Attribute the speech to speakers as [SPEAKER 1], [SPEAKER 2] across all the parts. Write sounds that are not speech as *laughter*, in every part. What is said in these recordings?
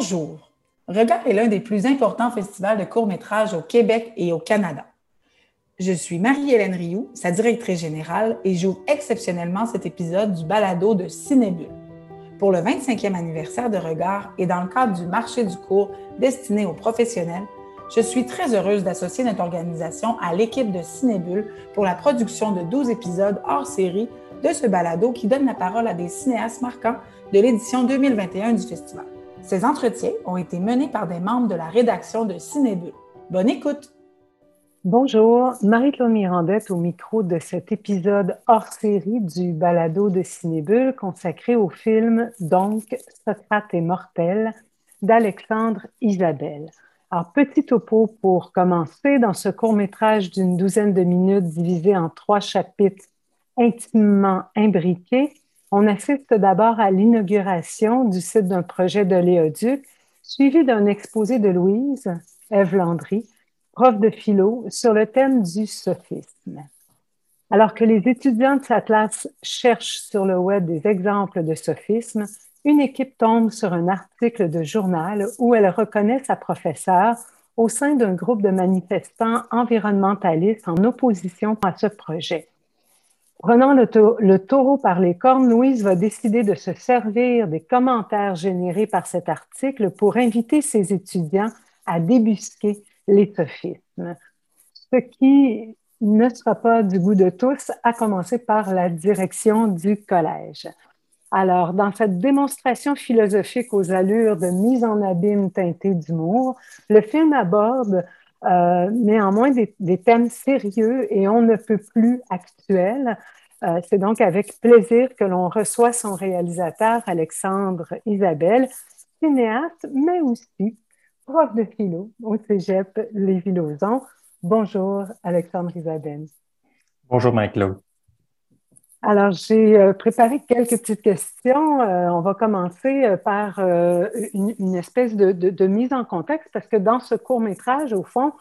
[SPEAKER 1] Bonjour. Regard est l'un des plus importants festivals de courts-métrages au Québec et au Canada. Je suis Marie-Hélène Rioux, sa directrice générale, et j'ouvre exceptionnellement cet épisode du balado de Cinébule. Pour le 25e anniversaire de Regard et dans le cadre du marché du cours destiné aux professionnels, je suis très heureuse d'associer notre organisation à l'équipe de Cinébule pour la production de 12 épisodes hors série de ce balado qui donne la parole à des cinéastes marquants de l'édition 2021 du festival. Ces entretiens ont été menés par des membres de la rédaction de Cinébule. Bonne écoute!
[SPEAKER 2] Bonjour, Marie-Claude Mirandette au micro de cet épisode hors série du balado de Cinébule consacré au film Donc Socrate est mortel d'Alexandre Isabelle. Alors, petit topo pour commencer. Dans ce court-métrage d'une douzaine de minutes divisé en trois chapitres intimement imbriqués, on assiste d'abord à l'inauguration du site d'un projet de Léoduc, suivi d'un exposé de Louise, Eve Landry, prof de philo, sur le thème du sophisme. Alors que les étudiants de sa classe cherchent sur le web des exemples de sophisme, une équipe tombe sur un article de journal où elle reconnaît sa professeure au sein d'un groupe de manifestants environnementalistes en opposition à ce projet. Prenant le, taureau par les cornes, Louise va décider de se servir des commentaires générés par cet article pour inviter ses étudiants à débusquer les ce qui ne sera pas du goût de tous, à commencer par la direction du collège. Alors, dans cette démonstration philosophique aux allures de mise en abîme teintée d'humour, le film aborde euh, néanmoins des, thèmes sérieux et on ne peut plus actuels. Euh, c'est donc avec plaisir que l'on reçoit son réalisateur, Alexandre Isabelle, cinéaste, mais aussi prof de philo au Cégep Lévis-Lauzon. Bonjour, Alexandre Isabelle.
[SPEAKER 3] Bonjour, Marie-Claude.
[SPEAKER 2] Alors, j'ai euh, préparé quelques petites questions. Euh, on va commencer euh, par une, espèce de, mise en contexte parce que dans ce court métrage, au fond,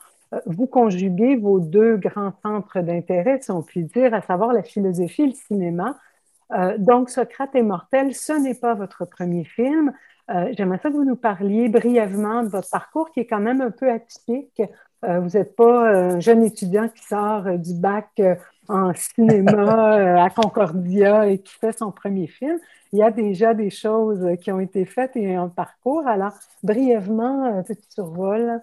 [SPEAKER 2] vous conjuguez vos deux grands centres d'intérêt, si on peut dire, à savoir la philosophie et le cinéma. donc, Socrate est mortel, ce n'est pas votre premier film. J'aimerais ça que vous nous parliez brièvement de votre parcours qui est quand même un peu atypique. vous n'êtes pas un jeune étudiant qui sort du bac en cinéma *laughs* euh, à Concordia et qui fait son premier film. Il y a déjà des choses qui ont été faites et un parcours. Alors, brièvement, un petit survol.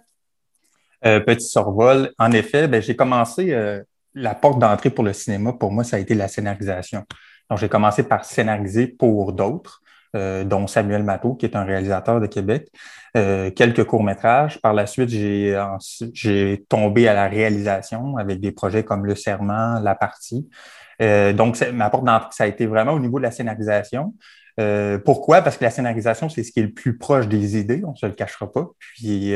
[SPEAKER 3] Euh, petit survol. En effet, ben, j'ai commencé, euh, la porte d'entrée pour le cinéma, pour moi, ça a été la scénarisation. Donc, j'ai commencé par scénariser pour d'autres. Euh, dont Samuel Matteau, qui est un réalisateur de Québec, euh, quelques courts-métrages. Par la suite, j'ai tombé à la réalisation avec des projets comme Le Serment, La Partie. Euh, donc, ma porte d'entrée, ça a été vraiment au niveau de la scénarisation. pourquoi? Parce que la scénarisation, c'est ce qui est le plus proche des idées, on ne se le cachera pas. Puis,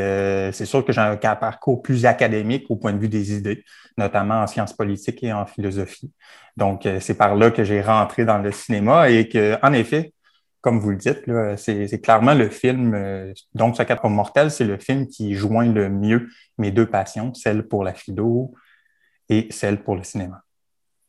[SPEAKER 3] c'est sûr que j'ai un, parcours plus académique au point de vue des idées, notamment en sciences politiques et en philosophie. Donc, c'est par là que j'ai rentré dans le cinéma et que, en effet, comme vous le dites, c'est clairement le film, euh, donc ce quatre mortel, c'est le film qui joint le mieux mes deux passions, celle pour la philo et celle pour le cinéma.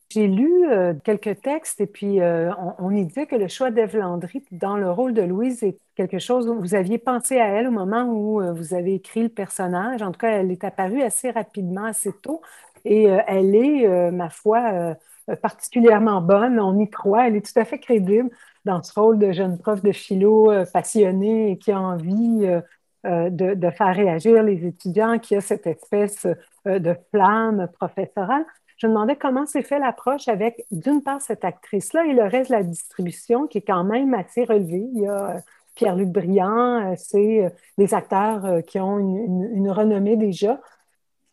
[SPEAKER 2] J'ai lu euh, quelques textes et puis euh, on, y disait que le choix d'Ève Landry dans le rôle de Louise est quelque chose où vous aviez pensé à elle au moment où vous avez écrit le personnage. En tout cas, elle est apparue assez rapidement, assez tôt et elle est, ma foi, particulièrement bonne. On y croit, elle est tout à fait crédible dans ce rôle de jeune prof de philo euh, passionné et qui a envie euh, euh, de, faire réagir les étudiants, qui a cette espèce de flamme professorale. Je me demandais comment s'est fait l'approche avec, d'une part, cette actrice-là et le reste de la distribution qui est quand même assez relevée. Il y a Pierre-Luc Briand, c'est des acteurs qui ont une, une, renommée déjà.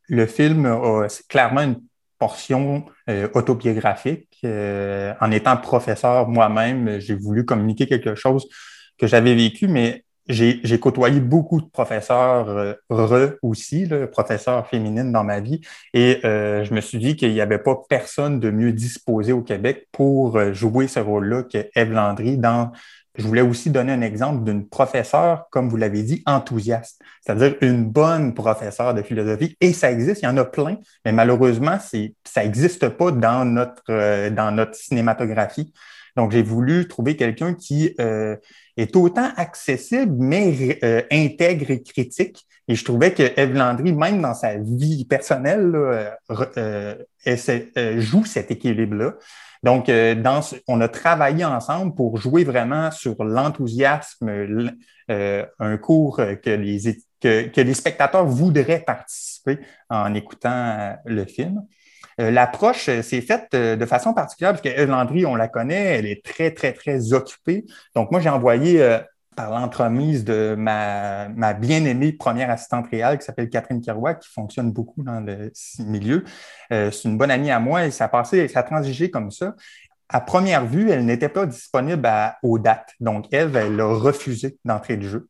[SPEAKER 3] Le film a clairement une portion euh, autobiographique. Euh, en étant professeur moi-même, j'ai voulu communiquer quelque chose que j'avais vécu, mais j'ai côtoyé beaucoup de professeurs euh, re aussi, professeurs féminines dans ma vie, et je me suis dit qu'il n'y avait pas personne de mieux disposé au Québec pour jouer ce rôle-là que Eve Landry dans je voulais aussi donner un exemple d'une professeure, comme vous l'avez dit, enthousiaste, c'est-à-dire une bonne professeure de philosophie. Et ça existe, il y en a plein, mais malheureusement, ça n'existe pas dans notre, euh, dans notre cinématographie. Donc, j'ai voulu trouver quelqu'un qui est autant accessible, mais intègre et critique. Et je trouvais que Eve Landry, même dans sa vie personnelle, joue cet équilibre-là. Donc, dans, on a travaillé ensemble pour jouer vraiment sur l'enthousiasme, un cours que les, que, spectateurs voudraient participer en écoutant euh, le film. Euh, l'approche euh, s'est faite de façon particulière parce qu'Eve Landry, on la connaît, elle est très, très, très occupée. Donc, moi, j'ai envoyé par l'entremise de ma, bien-aimée première assistante réelle qui s'appelle Catherine Kerouac, qui fonctionne beaucoup dans le milieu. c'est une bonne amie à moi et ça a passé, ça a transigé comme ça. À première vue, elle n'était pas disponible aux dates. Donc, Eve, elle a refusé d'entrer de jeu.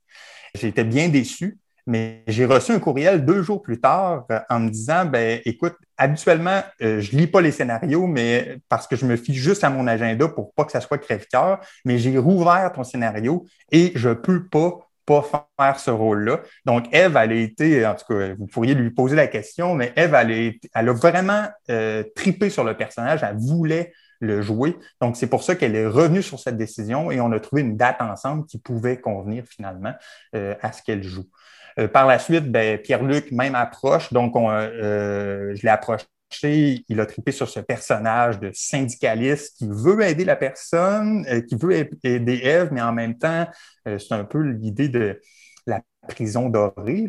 [SPEAKER 3] J'étais bien déçu. Mais j'ai reçu un courriel deux jours plus tard euh, en me disant, ben, écoute, habituellement, euh, je lis pas les scénarios, mais parce que je me fie juste à mon agenda pour pas que ça soit crève-cœur, mais j'ai rouvert ton scénario et je peux pas pas faire ce rôle-là. Donc, Eve, elle a été, en tout cas, vous pourriez lui poser la question, mais Eve, elle, a, elle a vraiment euh, tripé sur le personnage, elle voulait le jouer. Donc, c'est pour ça qu'elle est revenue sur cette décision et on a trouvé une date ensemble qui pouvait convenir finalement à ce qu'elle joue. Euh, par la suite, ben, Pierre-Luc, même approche. Donc, euh, je l'ai approché. Il a trippé sur ce personnage de syndicaliste qui veut aider la personne, euh, qui veut aider Eve, mais en même temps, c'est un peu l'idée de la prison dorée.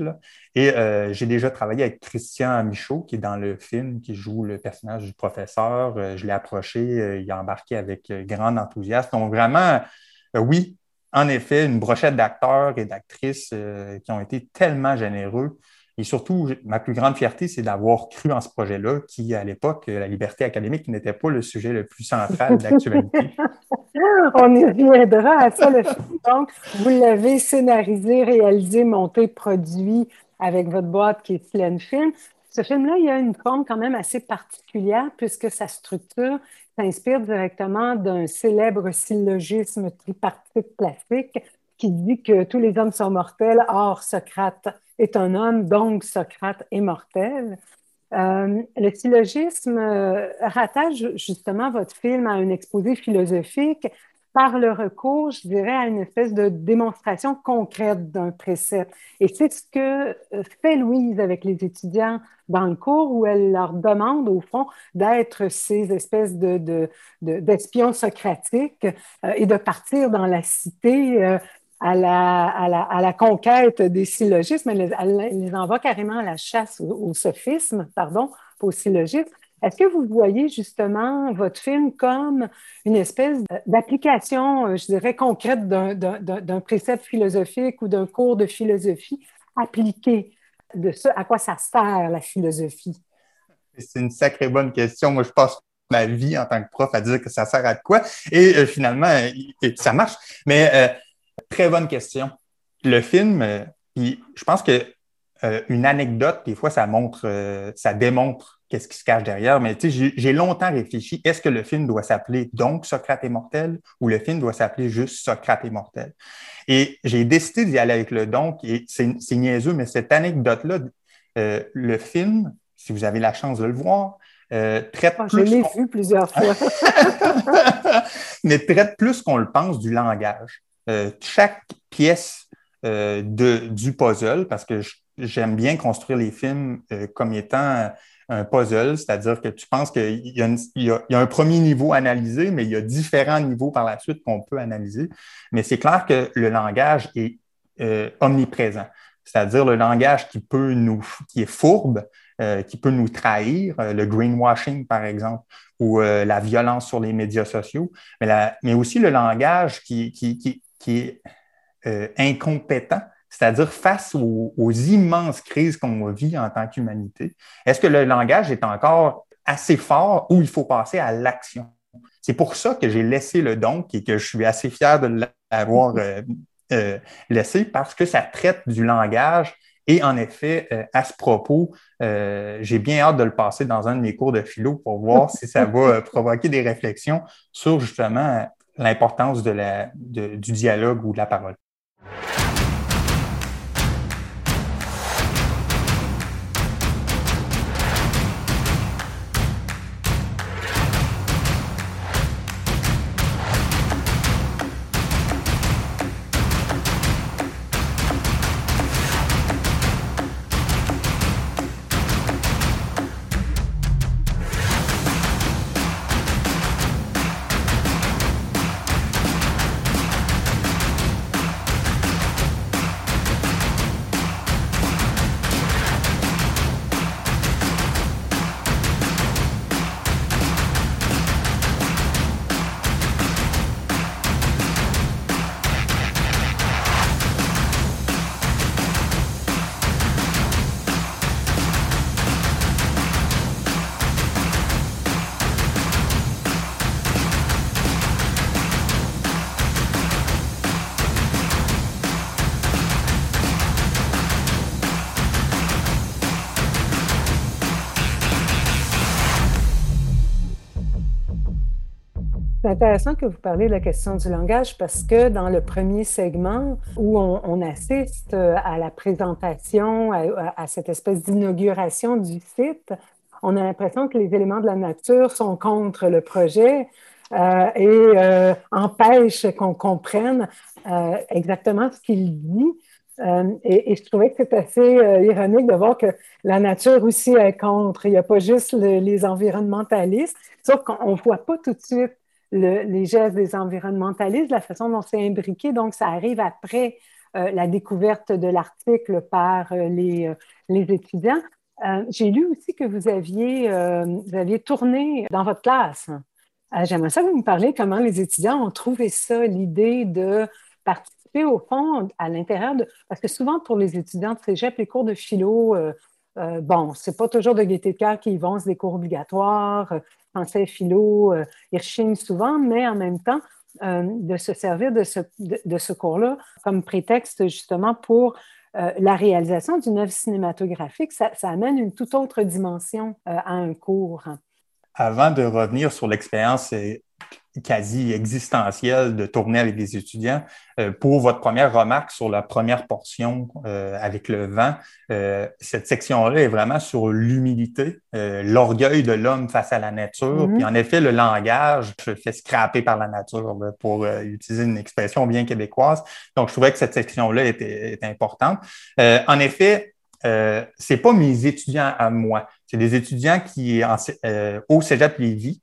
[SPEAKER 3] Et j'ai déjà travaillé avec Christian Michaud, qui est dans le film, qui joue le personnage du professeur. je l'ai approché, il a embarqué avec grand enthousiasme. Donc, vraiment, oui, en effet, une brochette d'acteurs et d'actrices euh, qui ont été tellement généreux. Et surtout, ma plus grande fierté, c'est d'avoir cru en ce projet-là, qui, à l'époque, la liberté académique n'était pas le sujet le plus central d'actualité. *laughs*
[SPEAKER 2] On y reviendra à ça. Le Donc, vous l'avez scénarisé, réalisé, monté, produit avec votre boîte qui est Silent Film. Ce film-là, il a une forme quand même assez particulière puisque sa structure s'inspire directement d'un célèbre syllogisme tripartite classique qui dit que tous les hommes sont mortels, or Socrate est un homme, donc Socrate est mortel. Euh, le syllogisme euh, rattache justement votre film à un exposé philosophique par le recours, je dirais, à une espèce de démonstration concrète d'un précepte. Et c'est ce que euh, fait Louise avec les étudiants dans le cours, où elle leur demande, au fond, d'être ces espèces de, d'espions socratiques euh, et de partir dans la cité euh, à, la, conquête des syllogismes. Elle, les envoie carrément à la chasse au, sophisme, pardon, au syllogisme. Est-ce que vous voyez justement votre film comme une espèce d'application, euh, je dirais, concrète d'un précepte philosophique ou d'un cours de philosophie appliqué de ce à quoi ça sert la philosophie?
[SPEAKER 3] C'est une sacrée bonne question. Moi, je passe ma vie en tant que prof à dire que ça sert à quoi. Et euh, finalement, ça marche. Mais euh, très bonne question. Le film, je pense que une anecdote, des fois, ça montre, ça démontre qu'est-ce qui se cache derrière. Mais tu sais, j'ai longtemps réfléchi, est-ce que le film doit s'appeler donc Socrate est mortel ou le film doit s'appeler juste Socrate est mortel? Et j'ai décidé d'y aller avec le donc, et c'est niaiseux, mais cette anecdote-là, euh, le film, si vous avez la chance de le voir, euh, traite
[SPEAKER 2] oh, plus. Je l'ai vu plusieurs fois. *laughs*
[SPEAKER 3] mais traite plus qu'on le pense du langage. Euh, chaque pièce de, du puzzle, parce que j'aime bien construire les films comme étant un puzzle, c'est-à-dire que tu penses qu'il y, a un premier niveau analysé, mais il y a différents niveaux par la suite qu'on peut analyser. Mais c'est clair que le langage est euh, omniprésent, c'est-à-dire le langage qui peut nous, qui est fourbe, euh, qui peut nous trahir, euh, le greenwashing par exemple, ou la violence sur les médias sociaux, mais, aussi le langage qui est incompétent c'est-à-dire face aux, immenses crises qu'on vit en tant qu'humanité. Est-ce que le langage est encore assez fort ou il faut passer à l'action? C'est pour ça que j'ai laissé le don et que je suis assez fier de l'avoir euh, euh, laissé parce que ça traite du langage. Et en effet, euh, à ce propos, j'ai bien hâte de le passer dans un de mes cours de philo pour voir si ça va *laughs* provoquer des réflexions sur justement l'importance de la, du dialogue ou de la parole.
[SPEAKER 2] Intéressant que vous parlez de la question du langage parce que dans le premier segment où on, assiste euh, à la présentation, à, cette espèce d'inauguration du site, on a l'impression que les éléments de la nature sont contre le projet euh, et euh, empêchent qu'on comprenne exactement ce qu'il dit. Et, je trouvais que c'est assez ironique de voir que la nature aussi est contre. Il n'y a pas juste les environnementalistes, sauf qu'on ne voit pas tout de suite les gestes des environnementalistes, la façon dont c'est imbriqué. Donc, ça arrive après euh, la découverte de l'article par euh, les, euh, les, étudiants. J'ai lu aussi que vous aviez, vous aviez tourné dans votre classe. J'aimerais ça que vous me parliez comment les étudiants ont trouvé ça, l'idée de participer au fond à l'intérieur de... Parce que souvent, pour les étudiants de cégep, les cours de philo, euh, bon, c'est pas toujours de gaieté de cœur qui vont, des cours obligatoires, français, philo, euh, ils souvent, mais en même temps, de se servir de ce, de, cours-là comme prétexte justement pour la réalisation d'une œuvre cinématographique, ça, ça, amène une toute autre dimension à un cours.
[SPEAKER 3] Avant de revenir sur l'expérience quasi existentielle de tourner avec des étudiants. Euh, pour votre première remarque sur la première portion euh, avec le vent, euh, cette section-là est vraiment sur l'humilité, l'orgueil de l'homme face à la nature. Mm-hmm. Puis en effet, le langage se fait scraper par la nature, pour utiliser une expression bien québécoise. Donc, je trouvais que cette section-là était, était, importante. en effet, euh, c'est pas mes étudiants à moi, c'est des étudiants qui en, au Cégep Lévis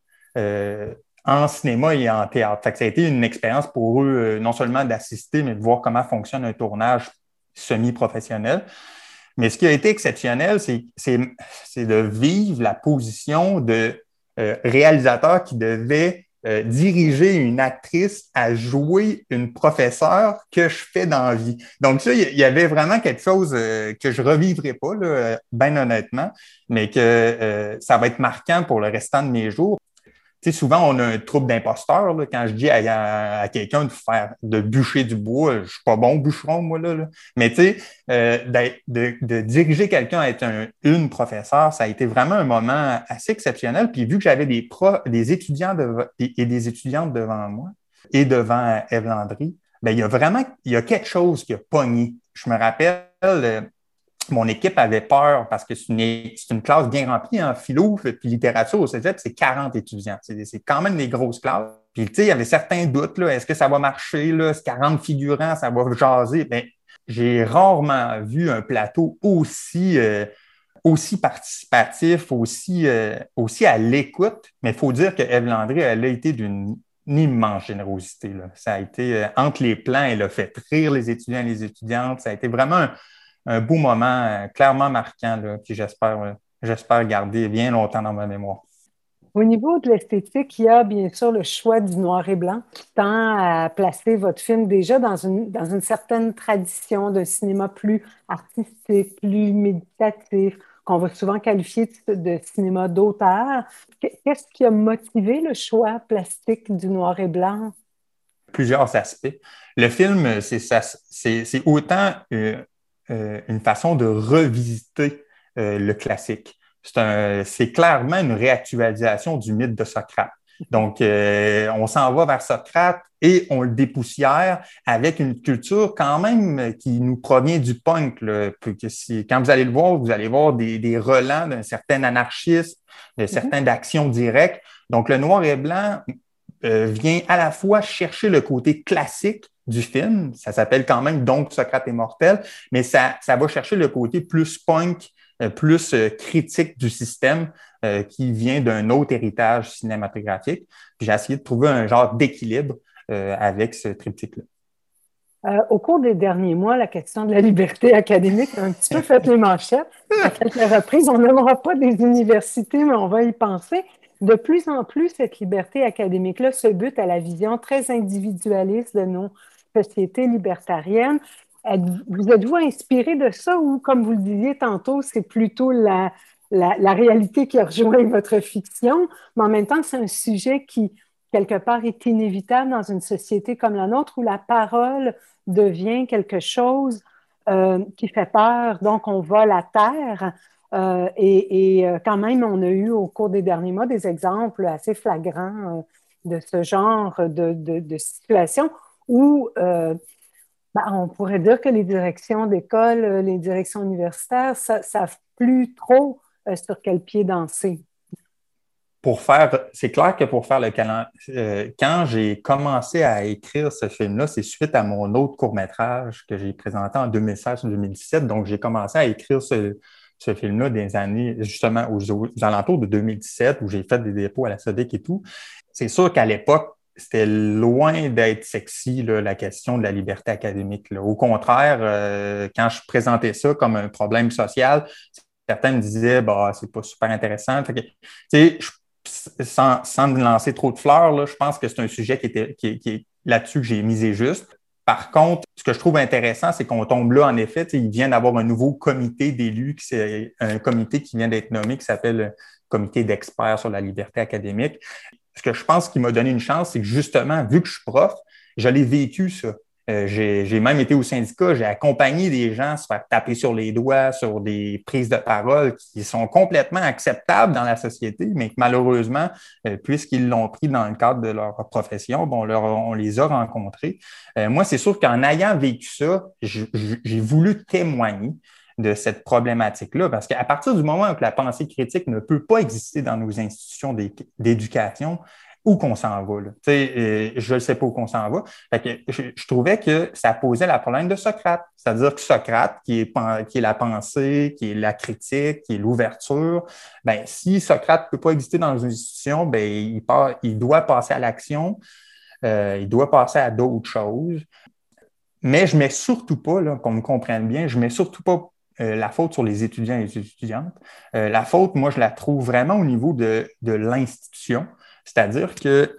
[SPEAKER 3] en cinéma et en théâtre. ça a été une expérience pour eux, euh, non seulement d'assister, mais de voir comment fonctionne un tournage semi-professionnel. Mais ce qui a été exceptionnel, c'est de vivre la position de euh, réalisateur qui devait euh, diriger une actrice à jouer une professeure que je fais dans la vie. Donc ça, il y avait vraiment quelque chose que je revivrai pas, là, bien honnêtement, mais que ça va être marquant pour le restant de mes jours souvent, on a un trouble d'imposteur. Quand je dis à, quelqu'un de faire, de bûcher du bois, je suis pas bon bûcheron, moi, là. Mais tu sais, euh, de, diriger quelqu'un à être une professeure, ça a été vraiment un moment assez exceptionnel. Puis vu que j'avais des, des étudiants et des étudiantes devant moi et devant Eve Landry, ben, il y a vraiment, il y a quelque chose qui a pogné. Je me rappelle, euh, mon équipe avait peur parce que c'est une, classe bien remplie en philo puis littérature au c'est 40 étudiants. C'est quand même des grosses classes. Puis, tu sais, il y avait certains doutes, là. Est-ce que ça va marcher, là? 40 figurants, ça va jaser? Bien, j'ai rarement vu un plateau aussi, euh, participatif, aussi, euh, aussi à l'écoute. Mais il faut dire que Eve Landry, elle a été d'une immense générosité. Ça a été euh, entre les plans, elle a fait rire les étudiants et les étudiantes. Ça a été vraiment un, un beau moment euh, clairement marquant, là, qui j'espère, euh, j'espère garder bien longtemps dans ma mémoire.
[SPEAKER 2] Au niveau de l'esthétique, il y a bien sûr le choix du noir et blanc qui tend à placer votre film déjà dans une, dans une certaine tradition de cinéma plus artistique, plus méditatif, qu'on va souvent qualifier de cinéma d'auteur. Qu'est-ce qui a motivé le choix plastique du noir et blanc?
[SPEAKER 3] Plusieurs aspects. Le film, c'est, c'est, autant euh, euh, une façon de revisiter euh, le classique. C'est clairement une réactualisation du mythe de Socrate. Donc, euh, on s'en va vers Socrate et on le dépoussière avec une culture quand même qui nous provient du punk. quand vous allez le voir, vous allez voir des, des relents d'un certain anarchisme, de mm-hmm. certaines actions directes. Donc, le noir et blanc vient à la fois chercher le côté classique du film. Ça s'appelle quand même Donc Socrate est mortel, mais ça, ça va chercher le côté plus punk, euh, plus euh, critique du système euh, qui vient d'un autre héritage cinématographique. J'ai essayé de trouver un genre d'équilibre avec ce triptyque-là.
[SPEAKER 2] au cours des derniers mois, la question de la liberté académique a un petit peu fait les manchettes. À quelques reprises, on n'aura pas des universités, mais on va y penser. De plus en plus, cette liberté académique-là se bute à la vision très individualiste de nos société libertarienne. Vous êtes-vous inspiré de ça ou, comme vous le disiez tantôt, c'est plutôt la, réalité qui a rejoint votre fiction, mais en même temps, c'est un sujet qui, quelque part, est inévitable dans une société comme la nôtre où la parole devient quelque chose euh, qui fait peur, donc on va la terre. Euh, et, euh, quand même, on a eu au cours des derniers mois des exemples assez flagrants de ce genre de, situation où euh, ben, on pourrait dire que les directions d'école, les directions universitaires ne savent plus trop sur quel pied danser
[SPEAKER 3] pour faire, c'est clair que pour faire le calendrier, quand j'ai commencé à écrire ce film-là, c'est suite à mon autre court-métrage que j'ai présenté en 2016-2017. Donc, j'ai commencé à écrire ce, film-là des années, justement, aux, alentours de 2017, où j'ai fait des dépôts à la SODEC et tout. C'est sûr qu'à l'époque, c'était loin d'être sexy, la question de la liberté académique. Au contraire, euh, quand je présentais ça comme un problème social, certains me disaient bah c'est pas super intéressant. Fait que, sans, sans me lancer trop de fleurs, je pense que c'est un sujet qui, était, qui, est là-dessus que j'ai misé juste. Par contre, ce que je trouve intéressant, c'est qu'on tombe là, en effet, il vient d'avoir un nouveau comité d'élus, c'est un comité qui vient d'être nommé qui s'appelle le Comité d'experts sur la liberté académique. Ce que je pense qui m'a donné une chance, c'est que justement, vu que je suis prof, je vécu, ça. Euh, j'ai même été au syndicat, j'ai accompagné des gens se faire taper sur les doigts sur des prises de parole qui sont complètement acceptables dans la société, mais que malheureusement, euh, puisqu'ils l'ont pris dans le cadre de leur profession, bon, on les a rencontrés. Euh, moi, c'est sûr qu'en ayant vécu ça, j'ai voulu témoigner de cette problématique-là, parce qu'à partir du moment où la pensée critique ne peut pas exister dans nos institutions d'éducation, où qu'on s'en va. Euh, je ne sais pas où qu'on s'en va. je, trouvais que ça posait la problème de Socrate. C'est-à-dire que Socrate, qui est, la pensée, qui est la critique, qui est l'ouverture, ben, si Socrate ne peut pas exister dans une institution, ben, il, il doit passer à l'action, euh, il doit passer à d'autres choses. Mais je ne mets surtout pas, qu'on me comprenne bien, je ne mets surtout pas euh, la faute sur les étudiants et les étudiantes. la faute, moi, je la trouve vraiment au niveau de, de l'institution. C'est-à-dire que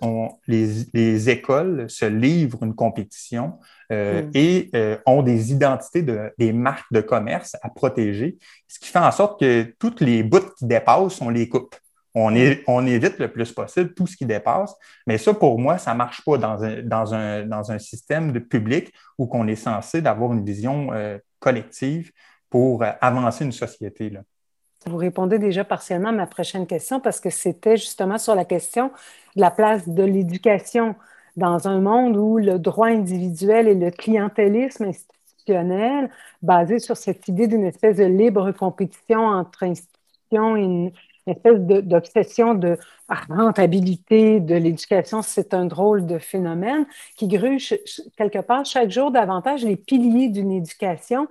[SPEAKER 3] les, écoles se livrent une compétition euh, mm. et euh, ont des identités, de, des marques de commerce à protéger, ce qui fait en sorte que toutes les bouts qui dépassent, on les coupe. On, évite le plus possible tout ce qui dépasse. Mais ça, pour moi, ça ne marche pas dans un, système de public où on est censé d'avoir une vision euh, collective pour avancer une société. Là.
[SPEAKER 2] Vous répondez déjà partiellement à ma prochaine question parce que c'était justement sur la question de la place de l'éducation dans un monde où le droit individuel et le clientélisme institutionnel, basé sur cette idée d'une espèce de libre compétition entre institutions et une espèce d'obsession de, rentabilité de l'éducation, c'est un drôle de phénomène qui gruge quelque part chaque jour davantage les piliers d'une éducation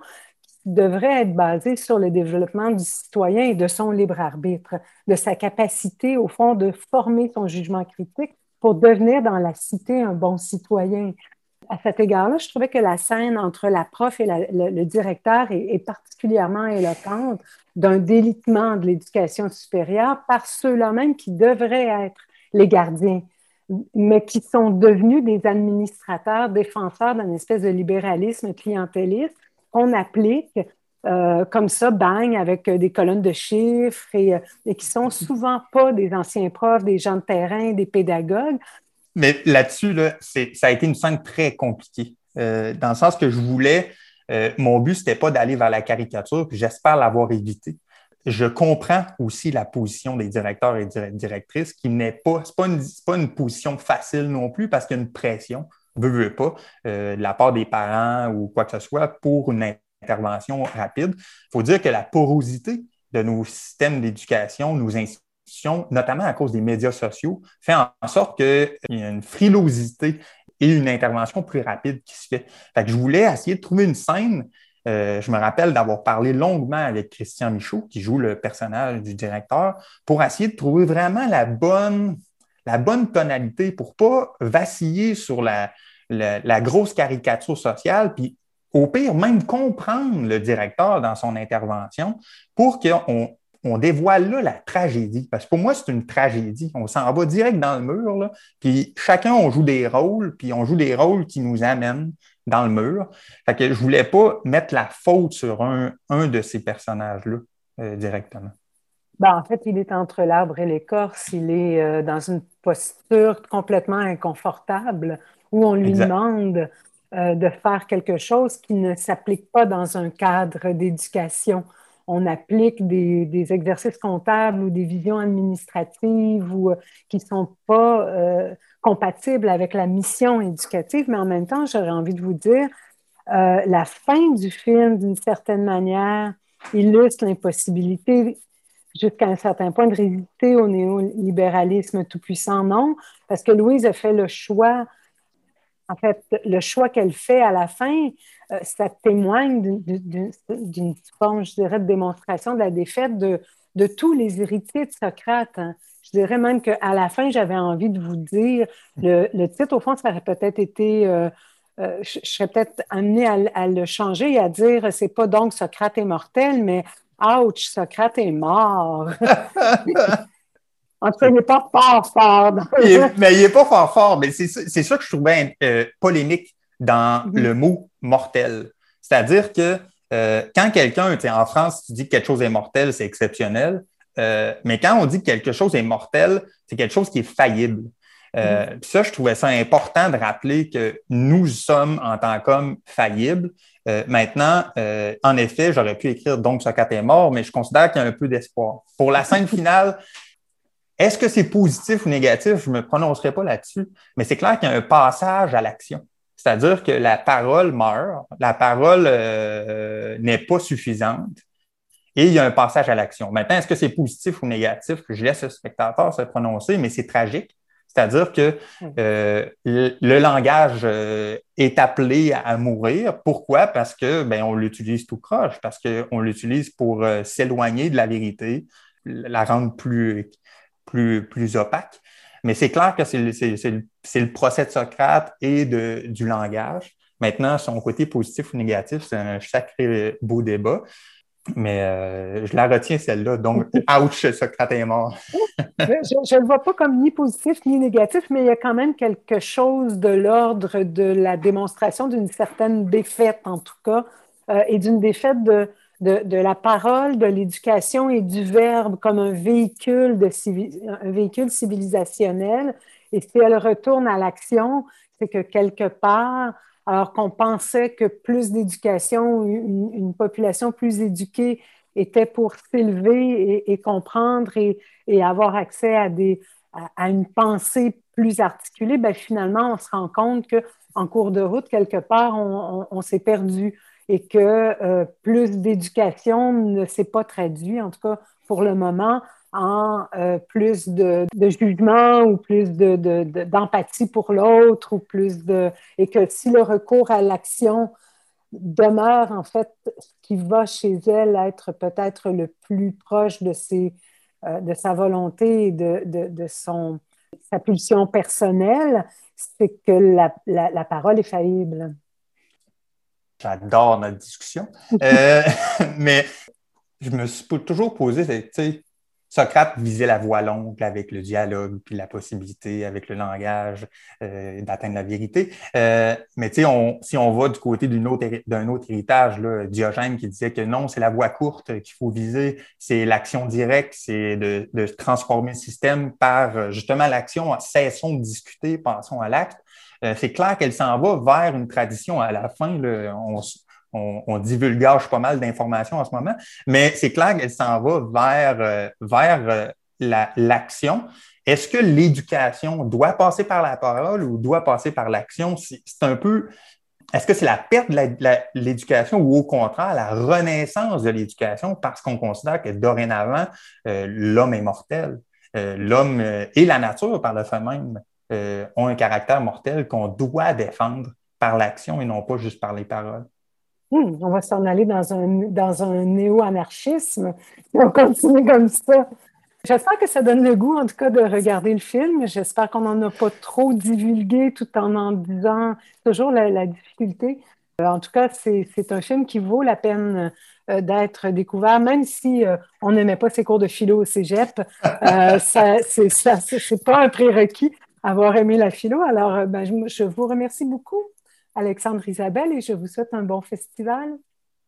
[SPEAKER 2] devrait être basé sur le développement du citoyen et de son libre arbitre, de sa capacité, au fond, de former son jugement critique pour devenir dans la cité un bon citoyen. À cet égard-là, je trouvais que la scène entre la prof et le, directeur est, particulièrement éloquente d'un délitement de l'éducation supérieure par ceux-là même qui devraient être les gardiens, mais qui sont devenus des administrateurs, défenseurs d'un espèce de libéralisme clientéliste qu'on applique euh, comme ça, bang, avec des colonnes de chiffres et, euh, et qui sont souvent pas des anciens profs, des gens de terrain, des pédagogues.
[SPEAKER 3] Mais là-dessus, là, ça a été une scène très compliquée, euh, dans le sens que je voulais, mon but, c'était pas d'aller vers la caricature, puis j'espère l'avoir évité. Je comprends aussi la position des directeurs et directrices, qui n'est pas, c'est pas une position facile non plus, parce qu'il y a une pression veut, veut pas, euh, de la part des parents ou quoi que ce soit pour une intervention rapide. Il faut dire que la porosité de nos systèmes d'éducation, nos institutions, notamment à cause des médias sociaux, fait en sorte qu'il y a une frilosité et une intervention plus rapide qui se fait. fait je voulais essayer de trouver une scène. Euh, je me rappelle d'avoir parlé longuement avec Christian Michaud, qui joue le personnage du directeur, pour essayer de trouver vraiment la bonne, la bonne tonalité pour pas vaciller sur la, la, grosse caricature sociale, puis au pire, même comprendre le directeur dans son intervention pour qu'on on dévoile là la tragédie. Parce que pour moi, c'est une tragédie. On s'en va direct dans le mur, puis chacun, on joue des rôles, puis on joue des rôles qui nous amènent dans le mur. Fait que je voulais pas mettre la faute sur un, un de ces personnages-là euh, directement.
[SPEAKER 2] Ben, en fait, il est entre l'arbre et l'écorce. Il est euh, dans une posture complètement inconfortable où on lui demande euh, de faire quelque chose qui ne s'applique pas dans un cadre d'éducation. On applique des, exercices comptables ou des visions administratives ou qui ne sont pas compatibles avec la mission éducative, mais en même temps, j'aurais envie de vous dire, la fin du film, d'une certaine manière, illustre l'impossibilité jusqu'à un certain point de résister au néolibéralisme tout-puissant, non, parce que Louise a fait le choix, en fait, le choix qu'elle fait à la fin, euh, ça témoigne d'une forme, je dirais, de démonstration de la défaite de, tous les héritiers de Socrate. Hein. Je dirais même qu'à la fin, j'avais envie de vous dire, le, titre, au fond, ça aurait peut-être été... Euh, euh, je, serais peut-être amenée à, le changer et à dire c'est pas donc Socrate est mortel, mais Ouch, Socrate est mort. *laughs* en tout cas, il n'est *laughs* pas fort fort.
[SPEAKER 3] mais il n'est pas fort fort. Mais c'est ça que je trouvais euh, polémique dans mhm. le mot mortel. C'est-à-dire que euh, quand quelqu'un, en France, tu dis que quelque chose est mortel, c'est exceptionnel. Euh, mais quand on dit que quelque chose est mortel, c'est quelque chose qui est faillible. Mhm. Ça, je trouvais ça important de rappeler que nous sommes, en tant qu'hommes, faillibles maintenant, en effet, j'aurais pu écrire donc Socrate est mort, mais je considère qu'il y a un peu d'espoir. Pour la scène *laughs* finale, est-ce que c'est positif ou négatif? Je ne me prononcerai pas là-dessus, mais c'est clair qu'il y a un passage à l'action. C'est-à-dire que la parole meurt, la parole euh, n'est pas suffisante et il y a un passage à l'action. Maintenant, est-ce que c'est positif ou négatif? Je laisse le spectateur se prononcer, mais c'est tragique. C'est-à-dire que euh, le, langage euh, est appelé à, mourir. Pourquoi? Parce que ben, on l'utilise tout croche, parce qu'on l'utilise pour s'éloigner de la vérité, la rendre plus, plus, plus opaque. Mais c'est clair que c'est le, procès de Socrate et de, du langage. Maintenant, son côté positif ou négatif, c'est un sacré beau débat. Mais euh, je la retiens, celle-là. Donc, *laughs* ouch, Socrate est mort. *laughs*
[SPEAKER 2] je ne le vois pas comme ni positif ni négatif, mais il y a quand même quelque chose de l'ordre de la démonstration d'une certaine défaite, en tout cas, euh, et d'une défaite de, de, la parole, de l'éducation et du verbe comme un véhicule, de civilisationnel. Et si elle retourne à l'action, c'est que quelque part, alors qu'on pensait que plus d'éducation, une, population plus éduquée était pour s'élever et, comprendre et, avoir accès à, une pensée plus articulée, ben finalement, on se rend compte qu'en cours de route, quelque part, on, s'est perdu et que euh, plus d'éducation ne s'est pas traduit, en tout cas pour le moment, en euh, plus de, jugement ou plus d'empathie de, pour l'autre ou plus de et que si le recours à l'action demeure en fait ce qui va chez elle être peut-être le plus proche de ses euh, de sa volonté et de, de, son sa pulsion personnelle, c'est que la, la, parole est faillible.
[SPEAKER 3] J'adore notre discussion. *laughs* Euh, *laughs* mais je me suis toujours posé, tu sais, Socrate visait la voie longue avec le dialogue, puis la possibilité avec le langage euh, d'atteindre la vérité. Euh, mais tu sais, si on va du côté d'un autre, autre, héritage, là, Diogène qui disait que non, c'est la voie courte qu'il faut viser, c'est l'action directe, c'est de, de, transformer le système par justement l'action. Cessons de discuter, passons à l'acte. Euh, c'est clair qu'elle s'en va vers une tradition. À la fin, on, on, divulgage pas mal d'informations en ce moment, mais c'est clair qu'elle s'en va vers, euh, vers euh, l'action. Est-ce que l'éducation doit passer par la parole ou doit passer par l'action? C'est un peu. Est-ce que c'est la perte de l'éducation ou au contraire la renaissance de l'éducation parce qu'on considère que dorénavant, l'homme est mortel? l'homme et la nature, par le fait même, ont un caractère mortel qu'on doit défendre par l'action et non pas juste par les paroles.
[SPEAKER 2] Hmm, on va s'en aller dans un, néo-anarchisme. On continue comme ça. J'espère que ça donne le goût, en tout cas, de regarder le film. J'espère qu'on n'en a pas trop divulgué tout en en disant toujours la, difficulté. Euh, en tout cas, c'est un film qui vaut la peine euh, d'être découvert, même si euh, on n'aimait pas ses cours de philo au cégep. Euh, c'est pas un prérequis avoir aimé la philo. Alors, ben, je vous remercie beaucoup Alexandre Isabelle et je vous souhaite un bon festival.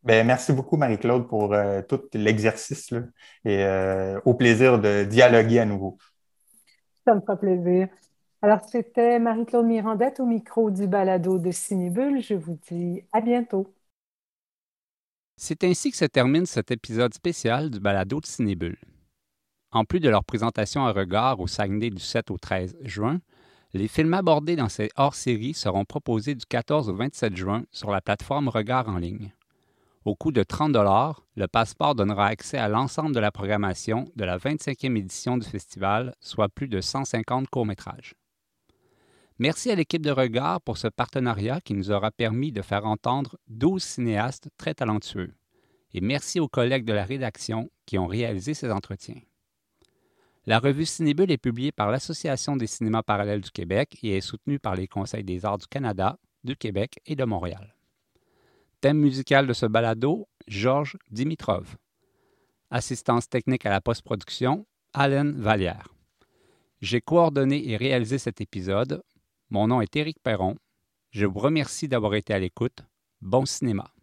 [SPEAKER 3] Bien, merci beaucoup, Marie-Claude, pour euh, tout l'exercice et euh, au plaisir de dialoguer à nouveau.
[SPEAKER 2] Ça me fait plaisir. Alors, c'était Marie-Claude Mirandette au micro du balado de Cinébule. Je vous dis à bientôt.
[SPEAKER 4] C'est ainsi que se termine cet épisode spécial du balado de Cinébule. En plus de leur présentation à regard au Saguenay du 7 au 13 juin, les films abordés dans ces hors-séries seront proposés du 14 au 27 juin sur la plateforme Regard en ligne. Au coût de 30 le passeport donnera accès à l'ensemble de la programmation de la 25e édition du festival, soit plus de 150 courts-métrages. Merci à l'équipe de Regard pour ce partenariat qui nous aura permis de faire entendre 12 cinéastes très talentueux. Et merci aux collègues de la rédaction qui ont réalisé ces entretiens. La revue Cinébule est publiée par l'Association des cinémas parallèles du Québec et est soutenue par les Conseils des arts du Canada, du Québec et de Montréal. Thème musical de ce balado, Georges Dimitrov. Assistance technique à la post-production, Alain Vallière. J'ai coordonné et réalisé cet épisode. Mon nom est Éric Perron. Je vous remercie d'avoir été à l'écoute. Bon cinéma.